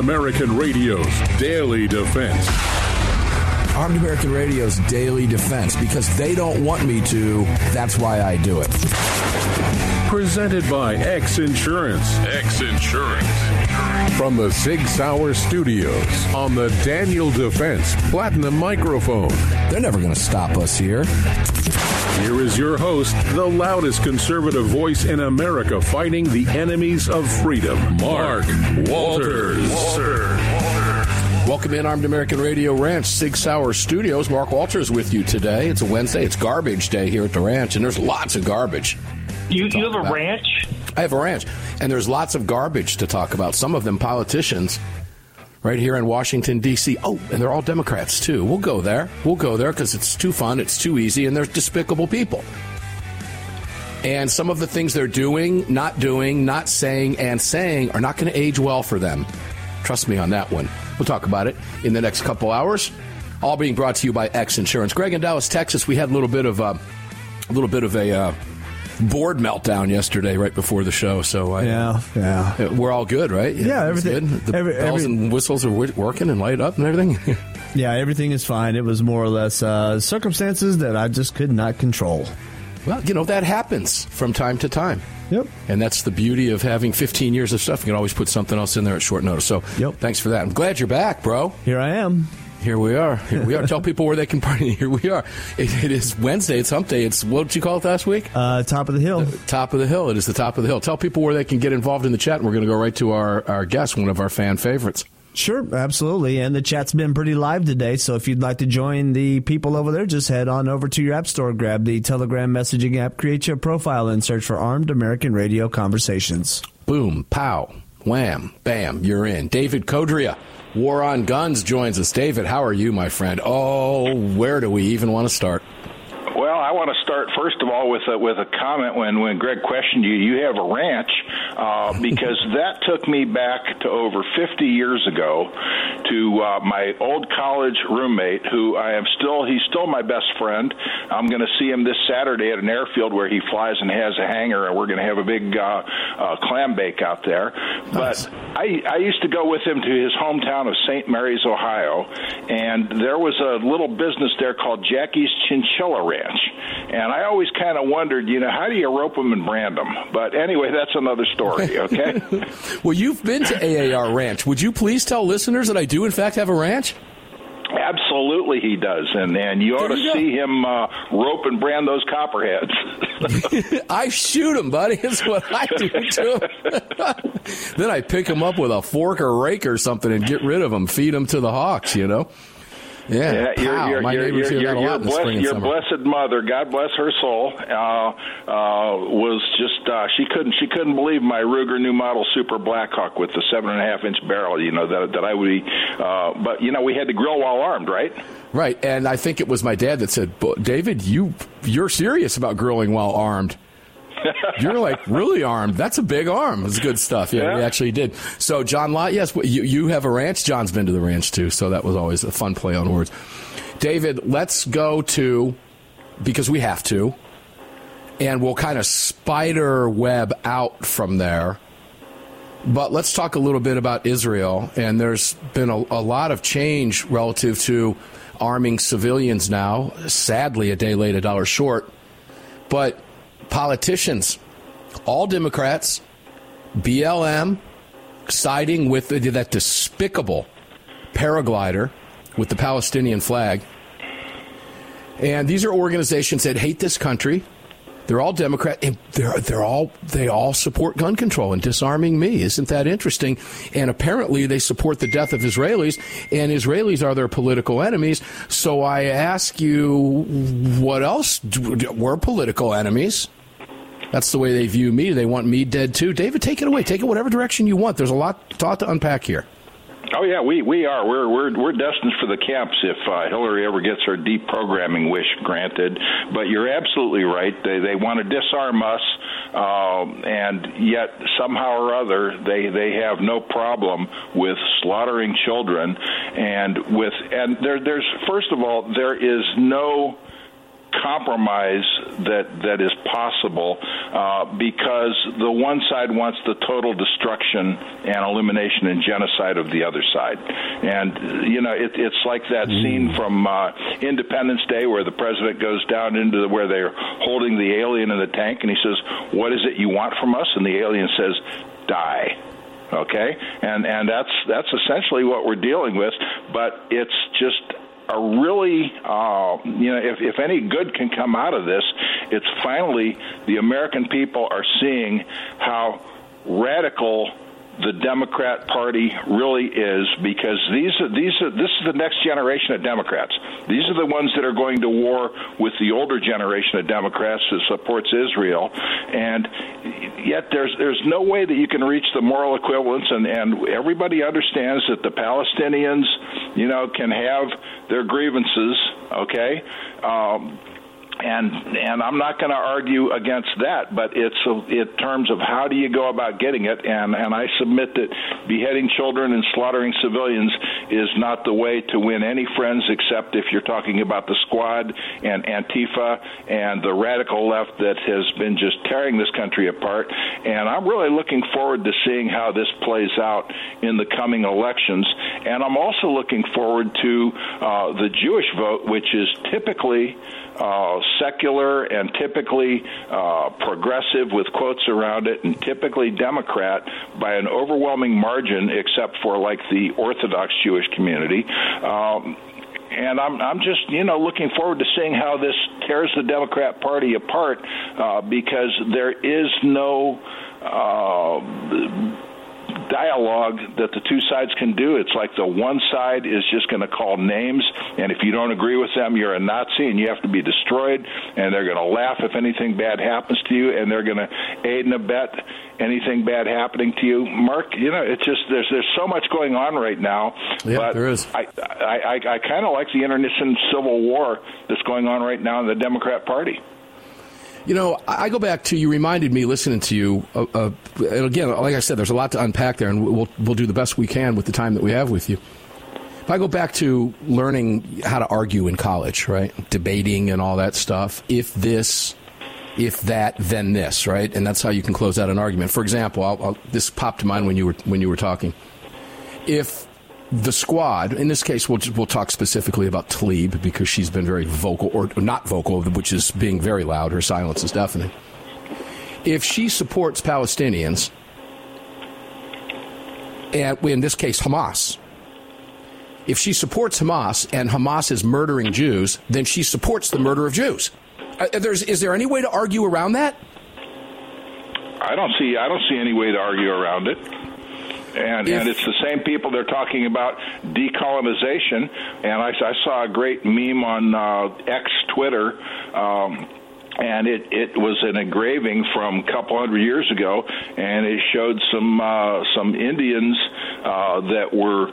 American Radio's Daily Defense. Armed American Radio's Daily Defense because they don't want me to. That's why I do it. Presented by X Insurance. X Insurance. From the Sig Sauer Studios on the Daniel Defense Platinum Microphone. They're never going to stop us here. Here is your host, the loudest conservative voice in America fighting the enemies of freedom, Mark Walters. Sir, welcome in Armed American Radio Ranch, Sig Sauer Studios. Mark Walters with you today. It's a Wednesday. It's garbage day here at the ranch, and there's lots of garbage. You, you have a ranch? I have a ranch, and there's lots of garbage to talk about. Some of them politicians right here in Washington, D.C. Oh, and they're all Democrats, too. We'll go there. We'll go there because it's too fun, it's too easy, and they're despicable people. And some of the things they're doing, not doing, not saying, and saying are not going to age well for them. Trust me on that one. We'll talk about it in the next couple hours. All being brought to you by X Insurance. Greg in Dallas, Texas. We had a little bit of a, a little bit of a uh, board meltdown yesterday, right before the show. So I, Yeah, yeah. we're all good, right? Yeah, Everything's everything- Good? The every- bells every- and whistles are wi- working and light up and everything. Yeah, everything is fine. It was more or less uh, circumstances that I just could not control. well, you know that happens from time to time. Yep. And that's the beauty of having 15 years of stuff. You can always put something else in there at short notice. So, Yep. thanks for that. I'm glad you're back, bro. Here I am. Here we are. Here we are. Tell people where they can party. Here we are. It, it is Wednesday. It's Hump Day. It's what did you call it last week? Uh, top of the hill. Top of the hill. It is the top of the hill. Tell people where they can get involved in the chat. And we're going to go right to our, our guest, one of our fan favorites. Sure, absolutely. And the chat's been pretty live today. So if you'd like to join the people over there, just head on over to your app store, grab the Telegram messaging app, create your profile, and search for Armed American Radio Conversations. Boom, pow, wham, bam, you're in. David Codrea, War on Guns, joins us. David, how are you, my friend? Oh, where do we even want to start? I want to start first of all with a, with a comment when when Greg questioned you. You have a ranch uh, because that took me back to over 50 years ago to uh, my old college roommate, who I am still he's still my best friend. I'm going to see him this Saturday at an airfield where he flies and has a hangar, and we're going to have a big uh, uh, clam bake out there. Nice. But I, I used to go with him to his hometown of St. Mary's, Ohio, and there was a little business there called Jackie's Chinchilla Ranch. And I always kind of wondered, you know, how do you rope them and brand them? But anyway, that's another story, okay? Well, you've been to AAR Ranch. Would you please tell listeners that I do, in fact, have a ranch? Absolutely, he does. And, and you ought to go. see him uh, rope and brand those copperheads. I shoot them, buddy. That's what I do to then I pick them up with a fork or rake or something and get rid of them, feed them to the hawks, you know? Yeah, Yeah, pow. your, your, My your, neighbors your, hear that a lot blessed, your blessed mother, God bless her soul, uh, uh, was just uh, she couldn't she couldn't believe my Ruger new model Super Blackhawk with the seven and a half inch barrel. You know that that I would be, uh, but you know we had to grill while armed, right? Right, and I think it was my dad that said, "David, you you're serious about grilling while armed. You're like really armed. That's a big arm. It's good stuff. Yeah, we actually did. So, John Lott, yes, you you have a ranch. John's been to the ranch too, so that was always a fun play on words. David, let's go to because we have to, and we'll kind of spider web out from there. But let's talk a little bit about Israel. And there's been a, a lot of change relative to arming civilians now. Sadly, a day late, a dollar short. But politicians, all Democrats, BLM, siding with that despicable paraglider with the Palestinian flag. And these are organizations that hate this country. They're all Democrat. They're they're all they all support gun control and disarming me. Isn't that interesting? And apparently they support the death of Israelis, and Israelis are their political enemies. So I ask you, what else? We're political enemies. That's the way they view me. They want me dead too. David, take it away. Take it whatever direction you want. There's a lot, lot to unpack here. Oh yeah, we we are. We're we're we're destined for the camps if uh, Hillary ever gets her deprogramming wish granted. But you're absolutely right. They they want to disarm us, um, and yet somehow or other they they have no problem with slaughtering children, and with and there there's first of all there is no compromise that that is possible uh, because the one side wants the total destruction and elimination and genocide of the other side, and you know it, it's like that mm. scene from uh, Independence Day where the president goes down into the, where they're holding the alien in the tank and he says, "What is it you want from us?" and the alien says, "Die." okay and and that's that's essentially what we're dealing with but it's just a really, uh, you know, if, if any good can come out of this, it's finally the American people are seeing how radical the Democrat Party really is because these are these are this is the next generation of Democrats. These are the ones that are going to war with the older generation of Democrats that supports Israel, and yet there's there's no way that you can reach the moral equivalence, and and everybody understands that the Palestinians, you know, can have their grievances, okay. Um, and and I'm not going to argue against that, but it's in terms of how do you go about getting it, and and I submit that beheading children and slaughtering civilians is not the way to win any friends, except if you're talking about the squad and Antifa and the radical left that has been just tearing this country apart. And I'm really looking forward to seeing how this plays out in the coming elections, and I'm also looking forward to uh, the Jewish vote, which is typically uh, secular and typically uh, progressive with quotes around it, and typically Democrat by an overwhelming margin, except for like the Orthodox Jewish community. Um, and I'm I'm just you know looking forward to seeing how this tears the Democrat Party apart uh, because there is no. Uh, dialogue that the two sides can do. It's like the one side is just going to call names, and if you don't agree with them, you're a Nazi and you have to be destroyed. And they're going to laugh if anything bad happens to you, and they're going to aid and abet anything bad happening to you. Mark, you know, it's just there's there's so much going on right now. Yeah, but there is. I I, I, I kind of like the internecine civil war that's going on right now in the Democrat Party. You know, I go back to you reminded me listening to you. Uh, uh, and again, like I said, there's a lot to unpack there, and we'll we'll do the best we can with the time that we have with you. If I go back to learning how to argue in college, right, debating and all that stuff, if this, if that, then this, right, and that's how you can close out an argument. For example, I'll, I'll, this popped to mind when you were when you were talking. If the squad, in this case, we'll, we'll talk specifically about Tlaib because she's been very vocal, or not vocal, which is being very loud. Her silence is deafening. If she supports Palestinians, and in this case, Hamas, if she supports Hamas and Hamas is murdering Jews, then she supports the murder of Jews. Uh, is there any way to argue around that? I don't see. I don't see any way to argue around it and if, and it's the same people they're talking about decolonization. And I, I saw a great meme on uh, X Twitter. Um, and it, it was an engraving from a couple hundred years ago, and it showed some uh, some Indians uh, that were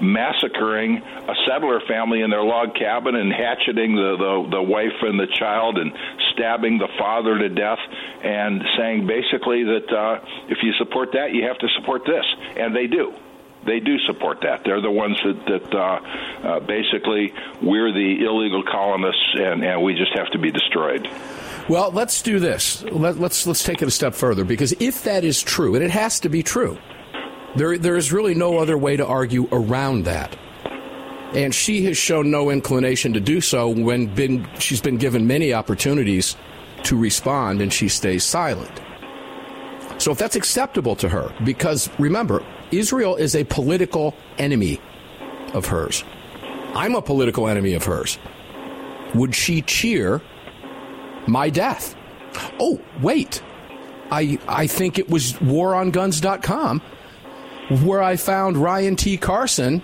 massacring a settler family in their log cabin and hatcheting the, the, the wife and the child and stabbing the father to death and saying basically that uh, if you support that, you have to support this. And they do they do support that. They're the ones that, that uh, uh, basically we're the illegal colonists, and, and we just have to be destroyed. Well, let's do this. Let, let's let's take it a step further because if that is true, and it has to be true, there, there is really no other way to argue around that. And she has shown no inclination to do so when been, she's been given many opportunities to respond and she stays silent. So if that's acceptable to her, because remember, Israel is a political enemy of hers. I'm a political enemy of hers. Would she cheer my death? Oh, wait. I, I think it was waronguns.com where I found Ryan T. Carson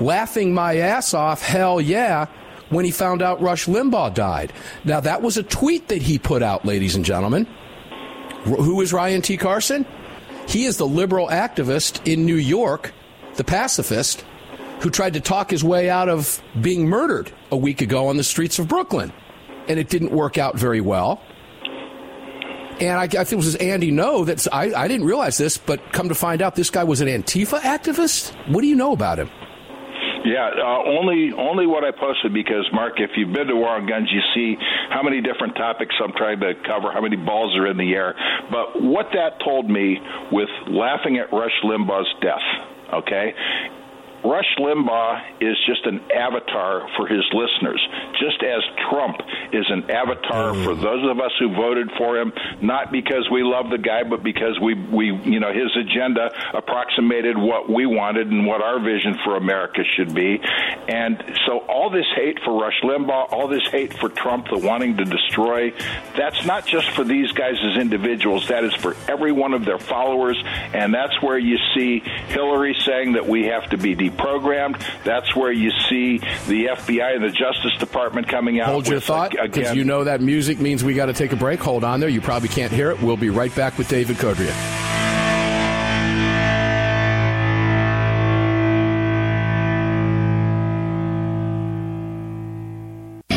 laughing my ass off, hell yeah, when he found out Rush Limbaugh died. Now, that was a tweet that he put out, ladies and gentlemen. Who is Ryan T. Carson? He is the liberal activist in New York, the pacifist, who tried to talk his way out of being murdered a week ago on the streets of Brooklyn. And it didn't work out very well. And I, I think it was Andy Ngo that I, I didn't realize this, but come to find out, this guy was an Antifa activist. What do you know about him? Yeah, uh, only only what I posted because Mark, if you've been to War on Guns, you see how many different topics I'm trying to cover, how many balls are in the air. But what that told me with laughing at Rush Limbaugh's death, okay, Rush Limbaugh is just an avatar for his listeners, just as Trump is an avatar mm. for those of us who voted for him, not because we love the guy, but because we, we, you know, his agenda approximated what we wanted and what our vision for America should be. And so all this hate for Rush Limbaugh, all this hate for Trump, the wanting to destroy, that's not just for these guys as individuals, that is for every one of their followers. And that's where you see Hillary saying that we have to be deprogrammed. That's where you see the FBI and the Justice Department coming out. Hold your thought, because you know that music means we got to take a break. Hold on there. You probably can't hear it. We'll be right back with David Codrea.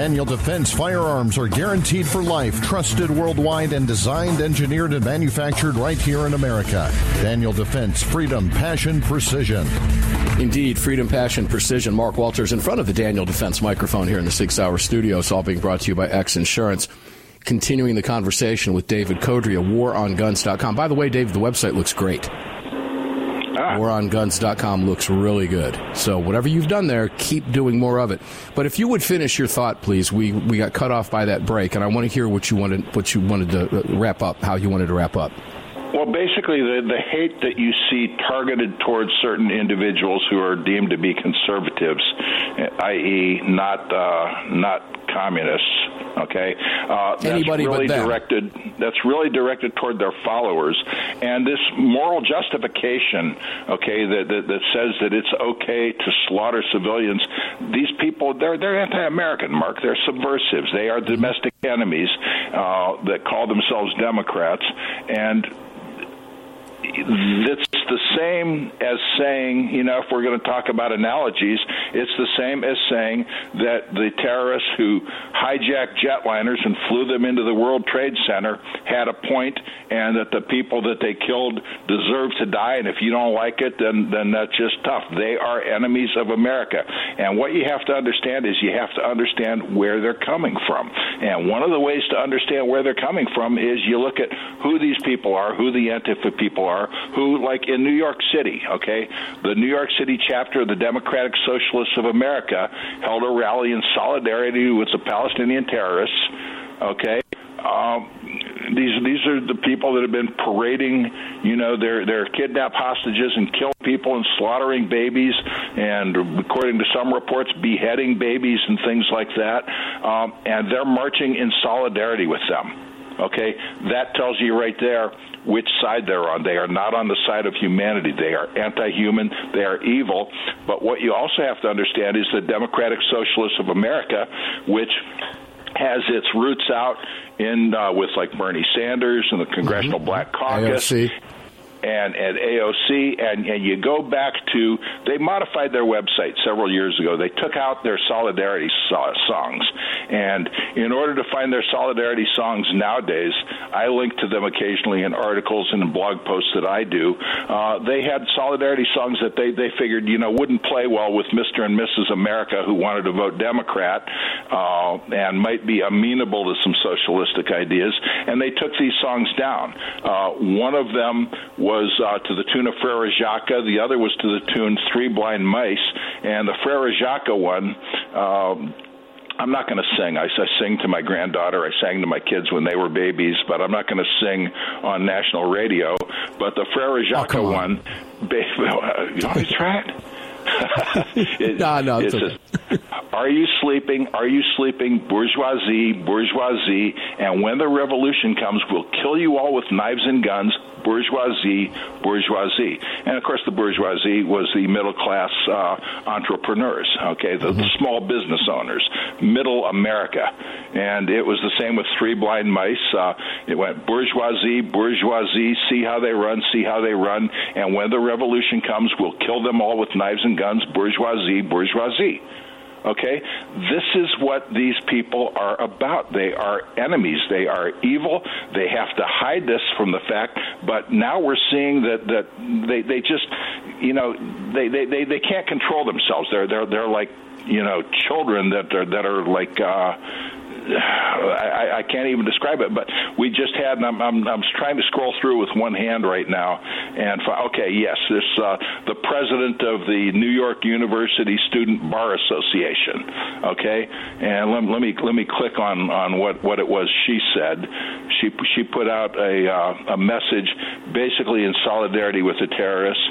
Daniel Defense firearms are guaranteed for life, trusted worldwide, and designed, engineered, and manufactured right here in America. Daniel Defense, freedom, passion, precision. Indeed, freedom, passion, precision. Mark Walters in front of the Daniel Defense microphone here in the Sig Sauer studio. It's all being brought to you by X Insurance. Continuing the conversation with David Codrea, waronguns.com. By the way, David, the website looks great. Ah. Waronguns.com looks really good. So whatever you've done there, keep doing more of it. But if you would finish your thought, please. We we got cut off by that break, and I want to hear what you wanted what you wanted to uh, wrap up. How you wanted to wrap up. Well, basically, the, the hate that you see targeted towards certain individuals who are deemed to be conservatives, i.e., not uh, not communists. Okay, uh, that's Anybody really directed. That's really directed toward their followers, and this moral justification. Okay, that, that that says that it's okay to slaughter civilians. These people, they're they're anti-American. Mark, they're subversives. They are domestic enemies uh, that call themselves Democrats, and it's the same as saying, you know, if we're going to talk about analogies, it's the same as saying that the terrorists who hijacked jetliners and flew them into the World Trade Center had a point, and that the people that they killed deserve to die. And if you don't like it, then then that's just tough. They are enemies of America. And what you have to understand is you have to understand where they're coming from. And one of the ways to understand where they're coming from is you look at who these people are, who the Antifa people are, who, like in New York City, okay, the New York City chapter of the Democratic Socialists of America held a rally in solidarity with the Palestinian terrorists, okay. Um, these these are the people that have been parading, you know, their their kidnap hostages and kill people and slaughtering babies, and according to some reports, beheading babies and things like that. Um, and they're marching in solidarity with them. Okay, that tells you right there which side they're on. They are not on the side of humanity. They are anti-human. They are evil. But what you also have to understand is the Democratic Socialists of America, which has its roots out in uh, with like Bernie Sanders and the Congressional mm-hmm. Black Caucus. AOC and at AOC, and, and you go back to they modified their website several years ago. They took out their solidarity so- songs, and in order to find their solidarity songs nowadays, I link to them occasionally in articles and in blog posts that I do. Uh, they had solidarity songs that they they figured you know wouldn't play well with Mr. and Mrs. America who wanted to vote Democrat uh, and might be amenable to some socialistic ideas, and they took these songs down. Uh, one of them was uh, to the tune of Frere Jacques. The other was to the tune Three Blind Mice. And the Frere Jacques one, um, I'm not going to sing. I, I sing to my granddaughter. I sang to my kids when they were babies, but I'm not going to sing on national radio. But the Frere Jacques oh, one, baby, you always try it. It, no, no, it's, it's okay. are you sleeping? Are you sleeping? Bourgeoisie, bourgeoisie, and when the revolution comes, we'll kill you all with knives and guns bourgeoisie, bourgeoisie. And of course, the bourgeoisie was the middle class uh, entrepreneurs, okay, the, mm-hmm. the small business owners, middle America. And it was the same with Three Blind Mice. Uh, it went bourgeoisie, bourgeoisie, see how they run, see how they run. And when the revolution comes, we'll kill them all with knives and guns, bourgeoisie, bourgeoisie. Okay? This is what these people are about. They are enemies. They are evil. They have to hide this from the fact, but now we're seeing that, that they, they just, you know, they, they, they, they can't control themselves. They're, they're, they're like, you know, children that are, that are like, uh, I, I can't even describe it. But we just had, and I'm, I'm, I'm trying to scroll through with one hand right now, and okay, yes, this uh, the president of the New York University Student Bar Association. Okay, and let, let me let me click on on what what it was she said. She she put out a uh, a message basically in solidarity with the terrorists,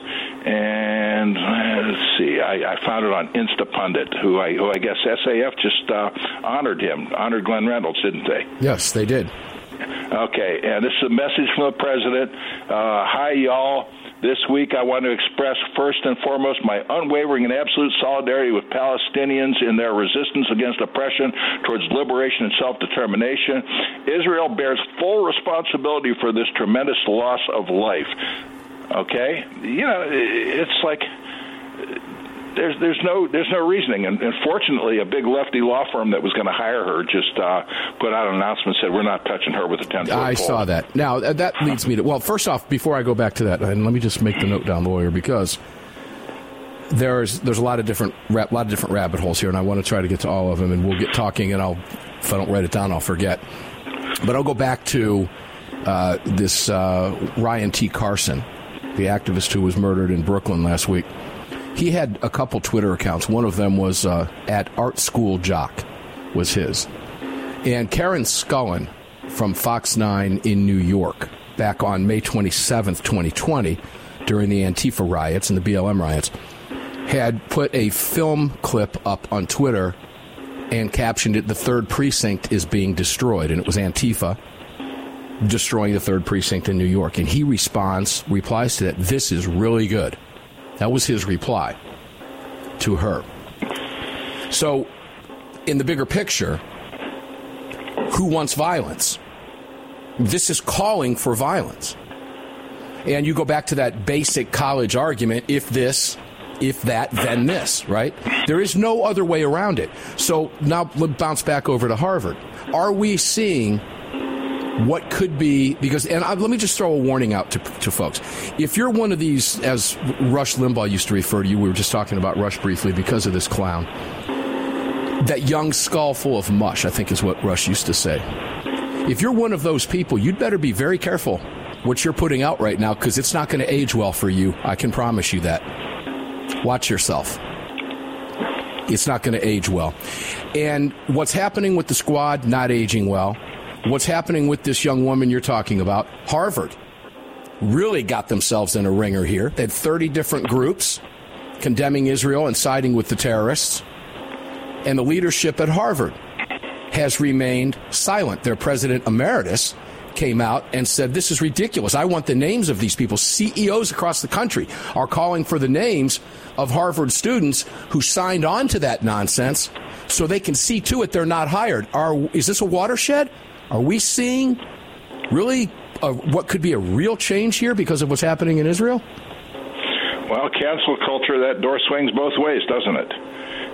and let's see, I, I found it on Instapundit, who I who I guess SAF just uh, honored him, honored Glenn Reynolds, didn't they? Yes, they did. Okay, and this is a message from the president. Uh, hi, y'all. This week, I want to express first and foremost my unwavering and absolute solidarity with Palestinians in their resistance against oppression towards liberation and self determination. Israel bears full responsibility for this tremendous loss of life. Okay? You know, it's like there's there's no there's no reasoning, and, and fortunately, a big lefty law firm that was going to hire her just uh, put out an announcement said we're not touching her with a ten. I pole. I saw that. Now that leads me to well, first off, before I go back to that, and let me just make the note down, lawyer, because there's there's a lot of different a lot of different rabbit holes here, and I want to try to get to all of them, and we'll get talking, and I'll if I don't write it down, I'll forget. But I'll go back to uh, this uh, Ryan T. Carson, the activist who was murdered in Brooklyn last week he had a couple Twitter accounts. One of them was uh, at Art School Jock, was his. And Karen Scullin from Fox 9 in New York, back on May 27th, 2020, during the Antifa riots and the BLM riots, had put a film clip up on Twitter and captioned it, The Third Precinct is being destroyed. And it was Antifa destroying the Third Precinct in New York. And he responds, replies to that, This is really good. That was his reply to her. So, in the bigger picture, who wants violence? This is calling for violence. And you go back to that basic college argument if this, if that, then this, right? There is no other way around it. So now let's bounce back over to Harvard. Are we seeing what could be because and I, let me just throw a warning out to, to folks. If you're one of these as rush limbaugh used to refer to you we were just talking about rush briefly because of this clown. That young skull full of mush i think is what rush used to say. If you're one of those people you'd better be very careful what you're putting out right now because it's not going to age well for you. I can promise you that. Watch yourself. It's not going to age well. And what's happening with the squad not aging well what's happening with this young woman you're talking about, Harvard really got themselves in a wringer here. They had 30 different groups condemning Israel and siding with the terrorists. And the leadership at Harvard has remained silent. Their president emeritus came out and said, This is ridiculous. I want the names of these people. CEOs across the country are calling for the names of Harvard students who signed on to that nonsense so they can see to it they're not hired. Are, is this a watershed? Are we seeing really a, what could be a real change here because of what's happening in Israel? Well, cancel culture, that door swings both ways, doesn't it?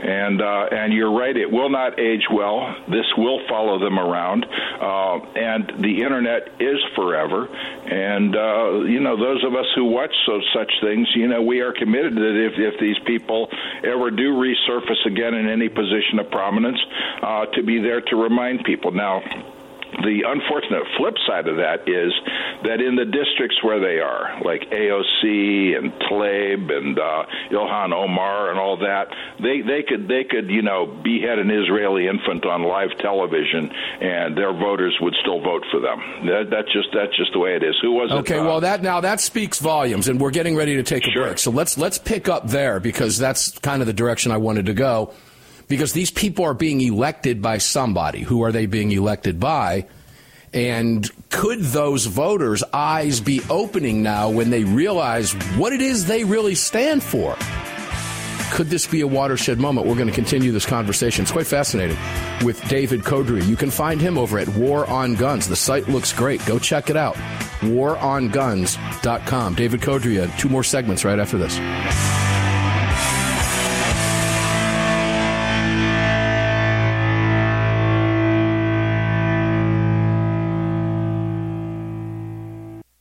and uh, and you're right, it will not age well. This will follow them around, uh, and the internet is forever. And uh, you know, those of us who watch so such things, you know, we are committed that if if these people ever do resurface again in any position of prominence, uh, to be there to remind people. Now the unfortunate flip side of that is that in the districts where they are, like AOC and Tlaib and uh, Ilhan Omar and all that, they they could they could you know behead an Israeli infant on live television, and their voters would still vote for them. That, that's just that's just the way it is. Who was okay, it? Okay, well that now that speaks volumes, and we're getting ready to take a sure. break. So let's let's pick up there because that's kind of the direction I wanted to go because these people are being elected by somebody. Who are they being elected by? And could those voters' eyes be opening now when they realize what it is they really stand for? Could this be a watershed moment? We're going to continue this conversation. It's quite fascinating with David Codrea. You can find him over at War on Guns. The site looks great. Go check it out. WarOnGuns.com. David Codrea, uh, two more segments right after this.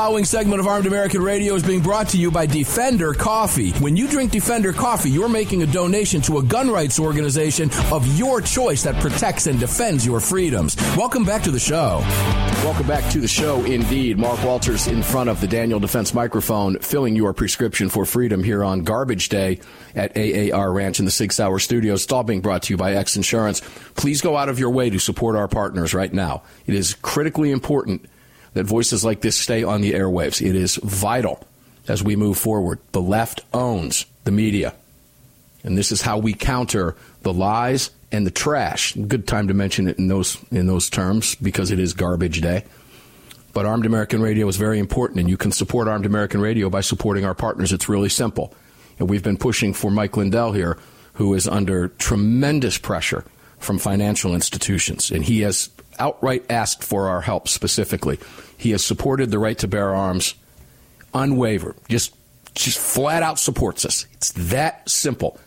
Following segment of Armed American Radio is being brought to you by Defender Coffee. When you drink Defender Coffee, you're making a donation to a gun rights organization of your choice that protects and defends your freedoms. Welcome back to the show. Welcome back to the show indeed. Mark Walters in front of the Daniel Defense microphone, filling your prescription for freedom here on Garbage Day at AAR Ranch in the Sig Sauer Studios. It's all being brought to you by X Insurance. Please go out of your way to support our partners right now. It is critically important that voices like this stay on the airwaves. It is vital as we move forward. The left owns the media. And this is how we counter the lies and the trash. Good time to mention it in those in those terms because it is garbage day. But Armed American Radio is very important, and you can support Armed American Radio by supporting our partners. It's really simple. And we've been pushing for Mike Lindell here, who is under tremendous pressure from financial institutions. And he has outright asked for our help specifically. He has supported the right to bear arms unwavered, just, just flat out supports us. It's that simple.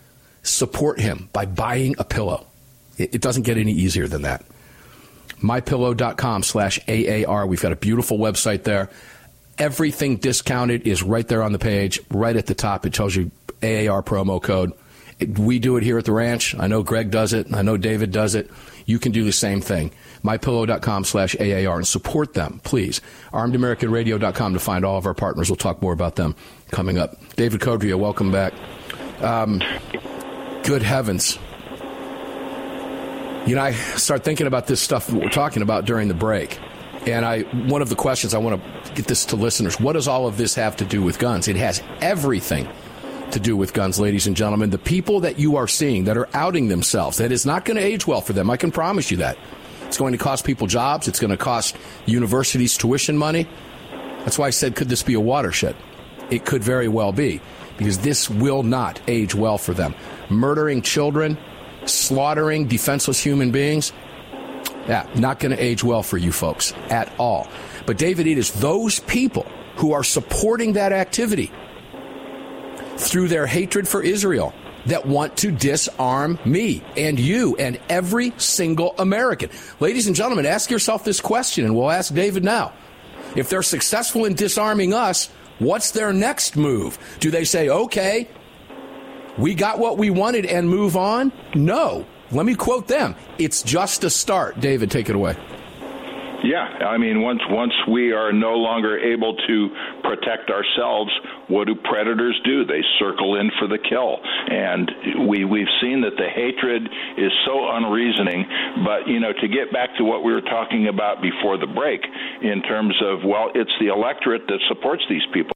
Support him by buying a pillow. It, it doesn't get any easier than that. MyPillow.com slash AAR. We've got a beautiful website there. Everything discounted is right there on the page. Right at the top, it tells you AAR promo code. We do it here at the ranch. I know Greg does it. I know David does it. You can do the same thing. MyPillow.com slash AAR and support them, please. ArmedAmericanRadio.com to find all of our partners. We'll talk more about them coming up. David Codrea, welcome back. Um, good heavens. You know, I start thinking about this stuff we're talking about during the break. And I, one of the questions I want to get this to listeners: What does all of this have to do with guns? It has everything to do with guns, ladies and gentlemen. The people that you are seeing that are outing themselves, that is not going to age well for them. I can promise you that. It's going to cost people jobs. It's going to cost universities tuition money. That's why I said, could this be a watershed? It could very well be, because this will not age well for them. Murdering children, slaughtering defenseless human beings, yeah, not going to age well for you folks at all. But David, it is those people who are supporting that activity through their hatred for Israel that want to disarm me and you and every single American. Ladies and gentlemen, ask yourself this question, and we'll ask David now. If they're successful in disarming us, what's their next move? Do they say, okay, we got what we wanted and move on? No. Let me quote them. It's just a start. David, take it away. Yeah, I mean, once once we are no longer able to protect ourselves, what do predators do? They circle in for the kill, and we we've seen that the hatred is so unreasoning. But you know, to get back to what we were talking about before the break, in terms of well, it's the electorate that supports these people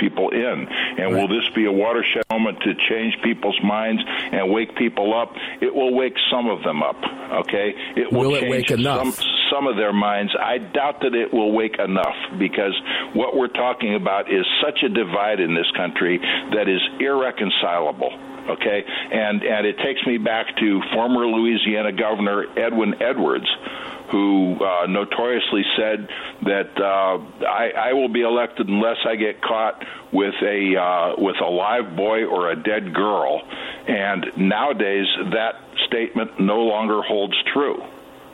people in. And will this be a watershed moment to change people's minds and wake people up? It will wake some of them up. Okay, it will, will it change some some of their minds. I doubt that it will wake enough because what we're talking about is such a divide in this country that is irreconcilable okay and and it takes me back to former Louisiana governor Edwin Edwards who uh, notoriously said that uh, I, I will be elected unless I get caught with a uh, with a live boy or a dead girl, and nowadays that statement no longer holds true.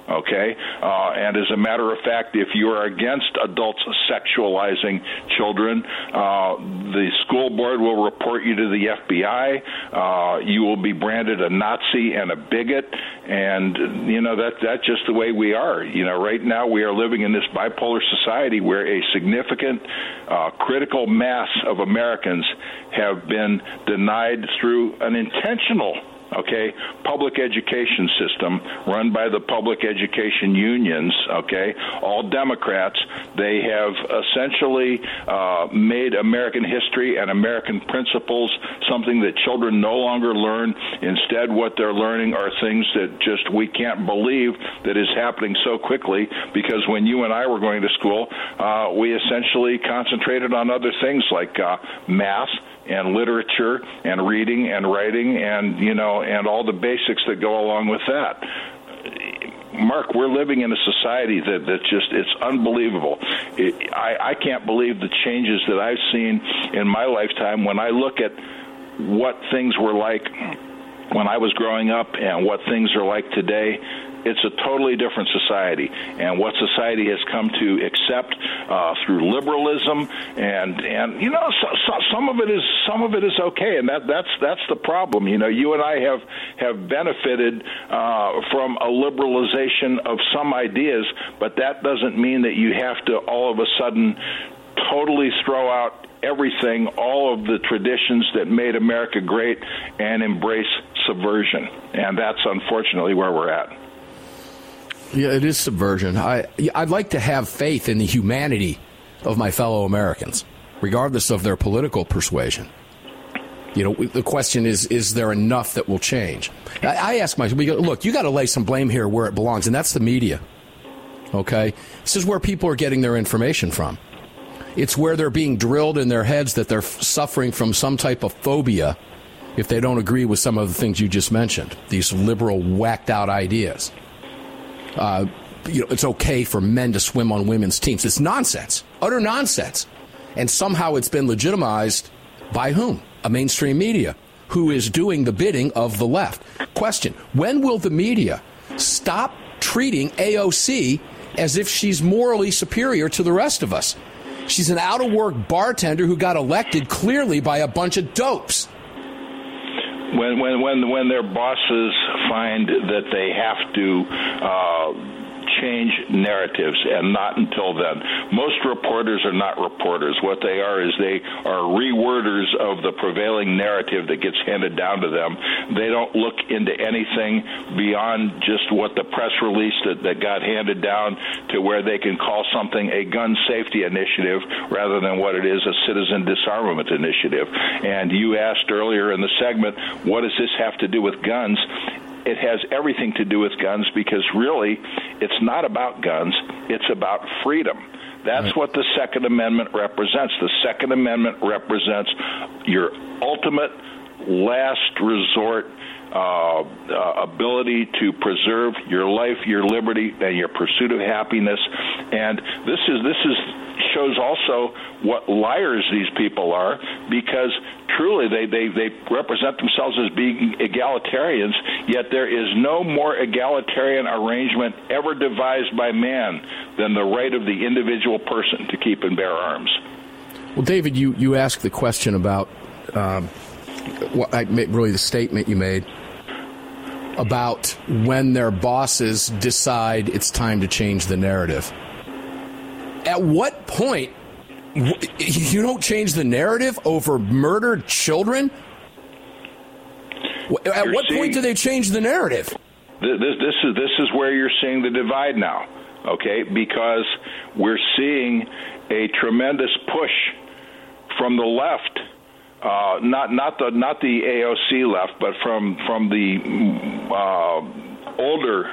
Okay, uh, and as a matter of fact, if you are against adults sexualizing children, uh, the school board will report you to the FBI. Uh, you will be branded a Nazi and a bigot, and you know that that's just the way we are. You know, right now we are living in this bipolar society where a significant uh, critical mass of Americans have been denied through an intentional okay, public education system run by the public education unions, okay, all Democrats. They have essentially uh, made American history and American principles something that children no longer learn. Instead, what they're learning are things that just we can't believe that is happening so quickly because when you and I were going to school, uh, we essentially concentrated on other things like uh, math and literature and reading and writing and you know and all the basics that go along with that. Mark, we're living in a society that that just it's unbelievable. It, I, I can't believe the changes that I've seen in my lifetime when I look at what things were like when I was growing up and what things are like today it's a totally different society, and what society has come to accept uh, through liberalism, and and you know, so, so, some of it is some of it is okay, and that that's that's the problem. You know, you and I have have benefited uh, from a liberalization of some ideas, but that doesn't mean that you have to all of a sudden totally throw out everything, all of the traditions that made America great, and embrace subversion. And that's unfortunately where we're at. Yeah, it is subversion. I I'd like to have faith in the humanity of my fellow Americans, regardless of their political persuasion. You know, the question is: Is there enough that will change? I, I ask myself, look, you got to lay some blame here where it belongs, and that's the media. Okay? This is where people are getting their information from. It's where they're being drilled in their heads that they're suffering from some type of phobia if they don't agree with some of the things you just mentioned, these liberal, whacked out ideas. Uh, you know, it's okay for men to swim on women's teams. It's nonsense, utter nonsense. And somehow it's been legitimized by whom? A mainstream media who is doing the bidding of the left. Question When will the media stop treating AOC as if she's morally superior to the rest of us? She's an out of work bartender who got elected clearly by a bunch of dopes when when when when their bosses find that they have to uh, change narratives, and not until then. Most reporters are not reporters. What they are is they are reworders of the prevailing narrative that gets handed down to them. They don't look into anything beyond just what the press release that, that got handed down to where they can call something a gun safety initiative rather than what it is a citizen disarmament initiative. And you asked earlier in the segment, what does this have to do with guns? It has everything to do with guns because really it's not about guns, it's about freedom. That's right. what the Second Amendment represents. The Second Amendment represents your ultimate last resort uh, uh, ability to preserve your life, your liberty, and your pursuit of happiness. And this is this is shows also what liars these people are because truly they, they, they represent themselves as being egalitarians, yet there is no more egalitarian arrangement ever devised by man than the right of the individual person to keep and bear arms. Well, David, you, you asked the question about um, what I, really the statement you made about when their bosses decide it's time to change the narrative. At what point you don't change the narrative over murdered children? At you're what seeing, point do they change the narrative? This, this is this is where you're seeing the divide now, okay? Because we're seeing a tremendous push from the left, uh, not not the not the AOC left, but from from the uh, older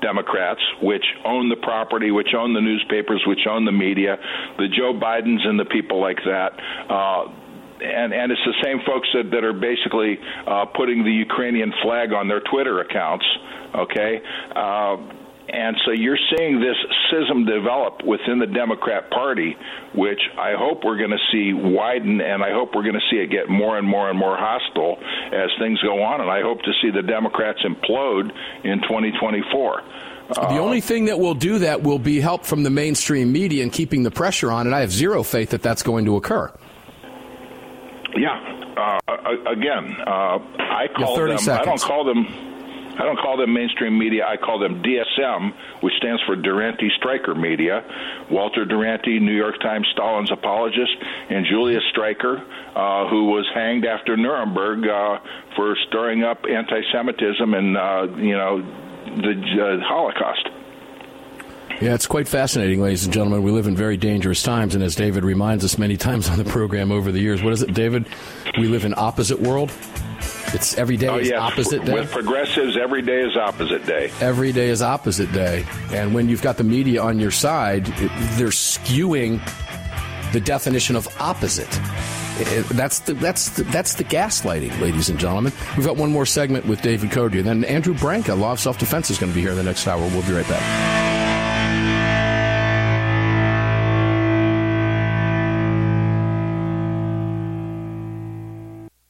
Democrats, which own the property, which own the newspapers, which own the media, the Joe Bidens and the people like that. Uh, and and it's the same folks that, that are basically uh, putting the Ukrainian flag on their Twitter accounts. Okay. Uh, and so you're seeing this schism develop within the Democrat Party, which I hope we're going to see widen, and I hope we're going to see it get more and more and more hostile as things go on. And I hope to see the Democrats implode in 2024. The uh, only thing that will do that will be help from the mainstream media and keeping the pressure on, and I have zero faith that that's going to occur. Yeah. Uh, again, uh, I call them. Seconds. I don't call them I don't call them mainstream media. I call them DSM, which stands for Duranty Streicher Media. Walter Duranty, New York Times Stalin's apologist, and Julius Streicher, uh, who was hanged after Nuremberg uh, for stirring up anti-Semitism and uh, you know the uh, Holocaust. Yeah, it's quite fascinating, ladies and gentlemen. We live in very dangerous times, and as David reminds us many times on the program over the years, what is it, David? We live in opposite world. It's every day oh, is opposite day. With progressives, every day is opposite day. Every day is opposite day. And when you've got the media on your side, it, they're skewing the definition of opposite. It, that's the that's the, that's the gaslighting, ladies and gentlemen. We've got one more segment with David Codrea, then Andrew Branca, Law of Self Defense, is going to be here in the next hour. We'll be right back.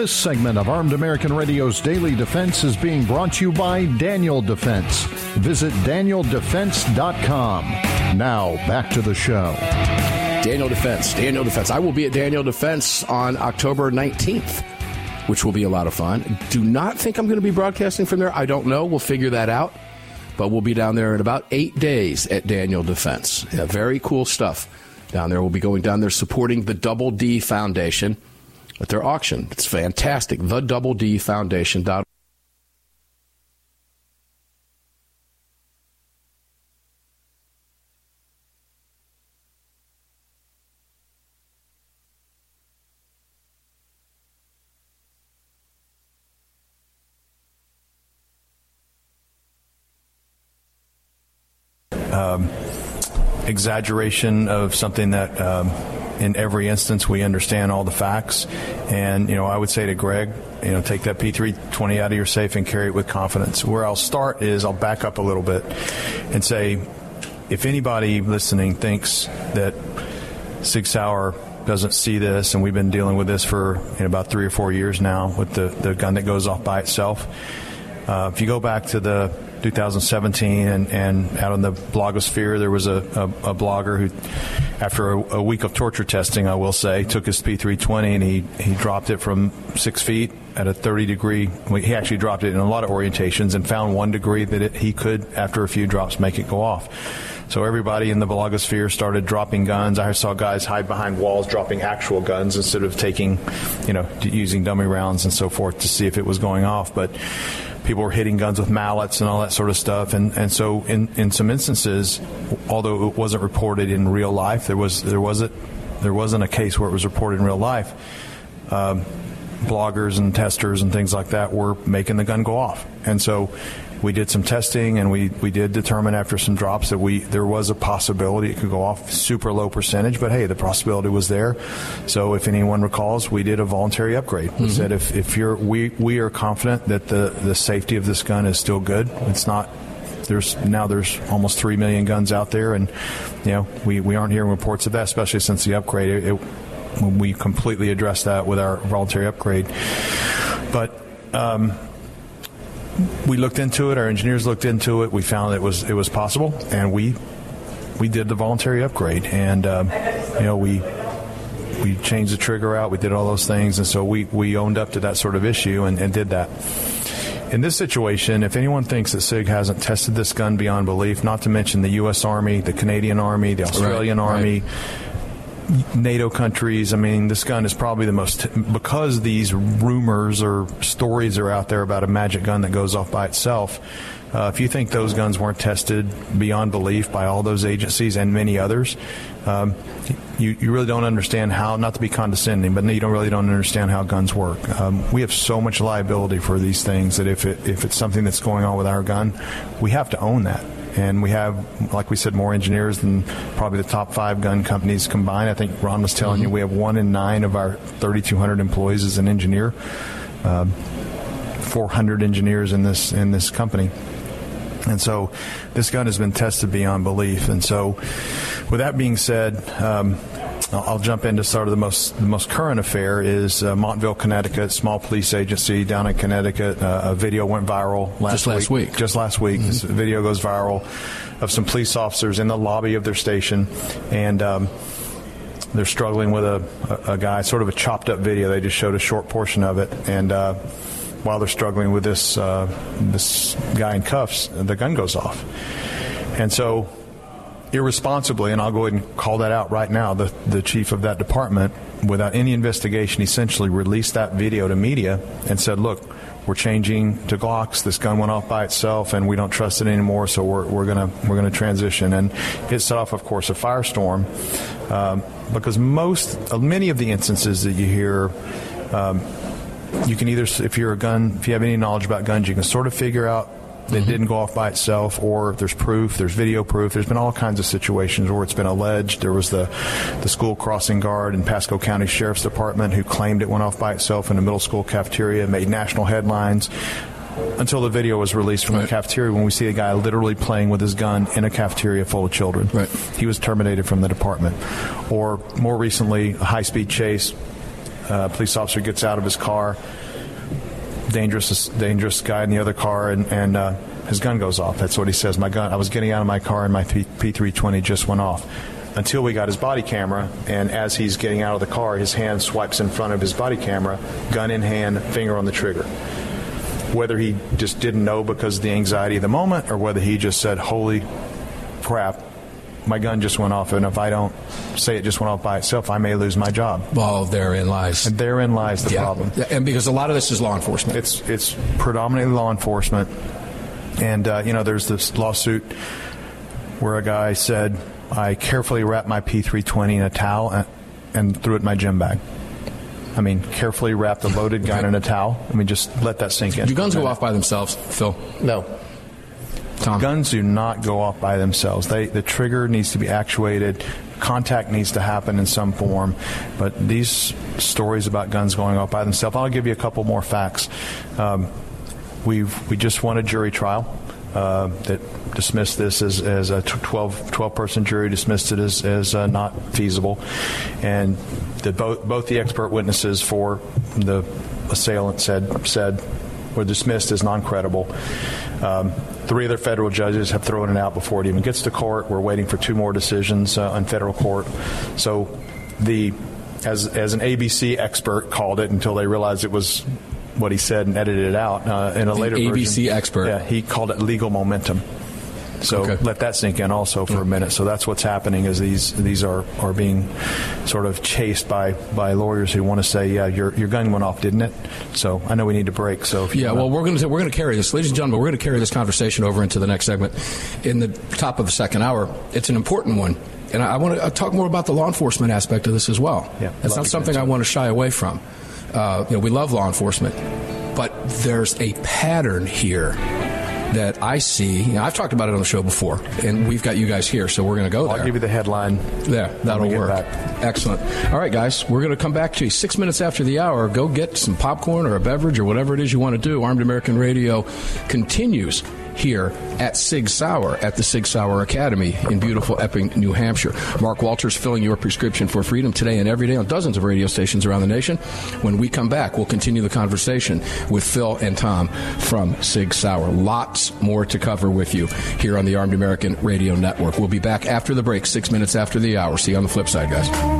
This segment of Armed American Radio's Daily Defense is being brought to you by Daniel Defense. Visit danieldefense.com. Now, back to the show. Daniel Defense. Daniel Defense. I will be at Daniel Defense on October 19th, which will be a lot of fun. Do not think I'm going to be broadcasting from there. I don't know. We'll figure that out. But we'll be down there in about eight days at Daniel Defense. Yeah, very cool stuff down there. We'll be going down there supporting the Double D Foundation at their auction. It's fantastic. The Double D Foundation. Um, exaggeration of something that um, in every instance we understand all the facts. And you know i would say to greg you know take that p320 out of your safe and carry it with confidence. Where i'll start is i'll back up a little bit and say if anybody listening thinks that sig sauer doesn't see this and we've been dealing with this for you know, about three or four years now with the, the gun that goes off by itself Uh, if you go back to the 2017 and, and out in the blogosphere, there was a, a, a blogger who, after a, a, week of torture testing, I will say, took his P320 and he, he dropped it from six feet at a 30 degree. He actually dropped it in a lot of orientations and found one degree that it, he could, after a few drops, make it go off. So everybody in the blogosphere started dropping guns. I saw guys hide behind walls dropping actual guns instead of taking, you know, using dummy rounds and so forth to see if it was going off. But people were hitting guns with mallets and all that sort of stuff. And, and so in, in some instances, although it wasn't reported in real life, there was there wasn't there wasn't a case where it was reported in real life. Um, bloggers and testers and things like that were making the gun go off. And so we did some testing and we, we did determine after some drops that we there was a possibility it could go off super low percentage but hey the possibility was there so if anyone recalls we did a voluntary upgrade mm-hmm. we said if, if you're we we are confident that the the safety of this gun is still good it's not there's now there's almost three million guns out there, and you know we, we aren't hearing reports of that, especially since the upgrade. It, it, we completely addressed that with our voluntary upgrade, but. Um, we looked into it. Our engineers looked into it. We found it was it was possible, and we we did the voluntary upgrade. And um, you know we we changed the trigger out. We did all those things, and so we we owned up to that sort of issue and, and did that. In this situation, if anyone thinks that SIG hasn't tested this gun beyond belief, not to mention the U.S. Army, the Canadian Army, the Australian right, Army. Right NATO countries. I mean, this gun is probably the most because these rumors or stories are out there about a magic gun that goes off by itself. Uh, if you think those guns weren't tested beyond belief by all those agencies and many others, um, you, you really don't understand how, not to be condescending, but you don't really don't understand how guns work. Um, we have so much liability for these things that if, it, if it's something that's going on with our gun, we have to own that and we have, like we said, more engineers than probably the top five gun companies combined. I think Ron was telling mm-hmm. you we have one in nine of our 3,200 employees as an engineer. Uh, 400 engineers in this in this company. And so this gun has been tested beyond belief. And so, with that being said, um, I'll jump into sort of the most the most current affair is uh, Montville, Connecticut, small police agency down in Connecticut. Uh, a video went viral last just last week. week. Just last week, mm-hmm. this video goes viral of some police officers in the lobby of their station, and. Um, they're struggling with a, a, a, guy, sort of a chopped up video. They just showed a short portion of it, and uh, while they're struggling with this uh, this guy in cuffs, the gun goes off, and so irresponsibly, and I'll go ahead and call that out right now, the, the chief of that department, without any investigation, essentially released that video to media and said, look, we're changing to Glocks. This gun went off by itself, and we don't trust it anymore. So we're, we're gonna we're gonna transition, and it set off, of course, a firestorm um, because most many of the instances that you hear. Um, you can either, if you're a gun, if you have any knowledge about guns, you can sort of figure out mm-hmm. didn't go off by itself, or there's proof, there's video proof. There's been all kinds of situations where it's been alleged. There was the the school crossing guard in Pasco County Sheriff's Department who claimed it went off by itself in a middle school cafeteria, made national headlines until the video was released from right. the cafeteria when we see a guy literally playing with his gun in a cafeteria full of children. Right. He was terminated from the department. Or more recently, a high speed chase. A police officer gets out of his car dangerous dangerous guy in the other car, and, and uh, his gun goes off. That's what he says. My gun. I was getting out of my car, and my P- P320 just went off. Until we got his body camera, and as he's getting out of the car, his hand swipes in front of his body camera, gun in hand, finger on the trigger. Whether he just didn't know because of the anxiety of the moment, or whether he just said, "Holy crap, my gun just went off, and if I don't say it just went off by itself, I may lose my job. Well, therein lies. And therein lies the yeah. problem. And because a lot of this is law enforcement. It's it's predominantly law enforcement, and uh, you know, there's this lawsuit where a guy said, "I carefully wrapped my P320 in a towel and, and threw it in my gym bag." I mean, carefully wrapped a loaded gun in a towel. I mean, just let that sink in. Do guns go off by themselves, Phil? No. Tom. Guns do not go off by themselves. They, the trigger needs to be actuated. Contact needs to happen in some form. But these stories about guns going off by themselves, I'll give you a couple more facts. Um, we've we just won a jury trial. Uh, that dismissed this as, as a 12, 12 person jury, dismissed it as, as uh, not feasible. And the, both, both the expert witnesses for the assailant said, said were dismissed as non credible. Um, three other federal judges have thrown it out before it even gets to court. We're waiting for two more decisions uh, on federal court. So the as as an ABC expert called it until they realized it was what he said and edited it out uh, in a The later ABC version. expert. Yeah, he called it legal momentum. So Okay. let that sink in also for a minute. So that's what's happening is these these are, are being sort of chased by, by lawyers who want to say, yeah, your your gun went off, didn't it? So I know we need to break. So if you Yeah, well, we're going to we're going to carry this, ladies and gentlemen. We're going to carry this conversation over into the next segment. In the top of the second hour, it's an important one, and I, I want to talk more about the law enforcement aspect of this as well. Yeah, it's not something I want to shy away from. Uh, you know, we love law enforcement, but there's a pattern here that I see. You know, I've talked about it on the show before, and we've got you guys here, so we're going to go there. I'll give you the headline. Yeah, that'll work. Excellent. All right, guys, we're going to come back to you six minutes after the hour. Go get some popcorn or a beverage or whatever it is you want to do. Armed American Radio continues here at Sig Sauer at the Sig Sauer Academy in beautiful Epping, New Hampshire. Mark Walters filling your prescription for freedom today and every day on dozens of radio stations around the nation. When we come back, we'll continue the conversation with Phil and Tom from Sig Sauer. Lots more to cover with you here on the Armed American Radio Network. We'll be back after the break, six minutes after the hour. See you on the flip side, guys.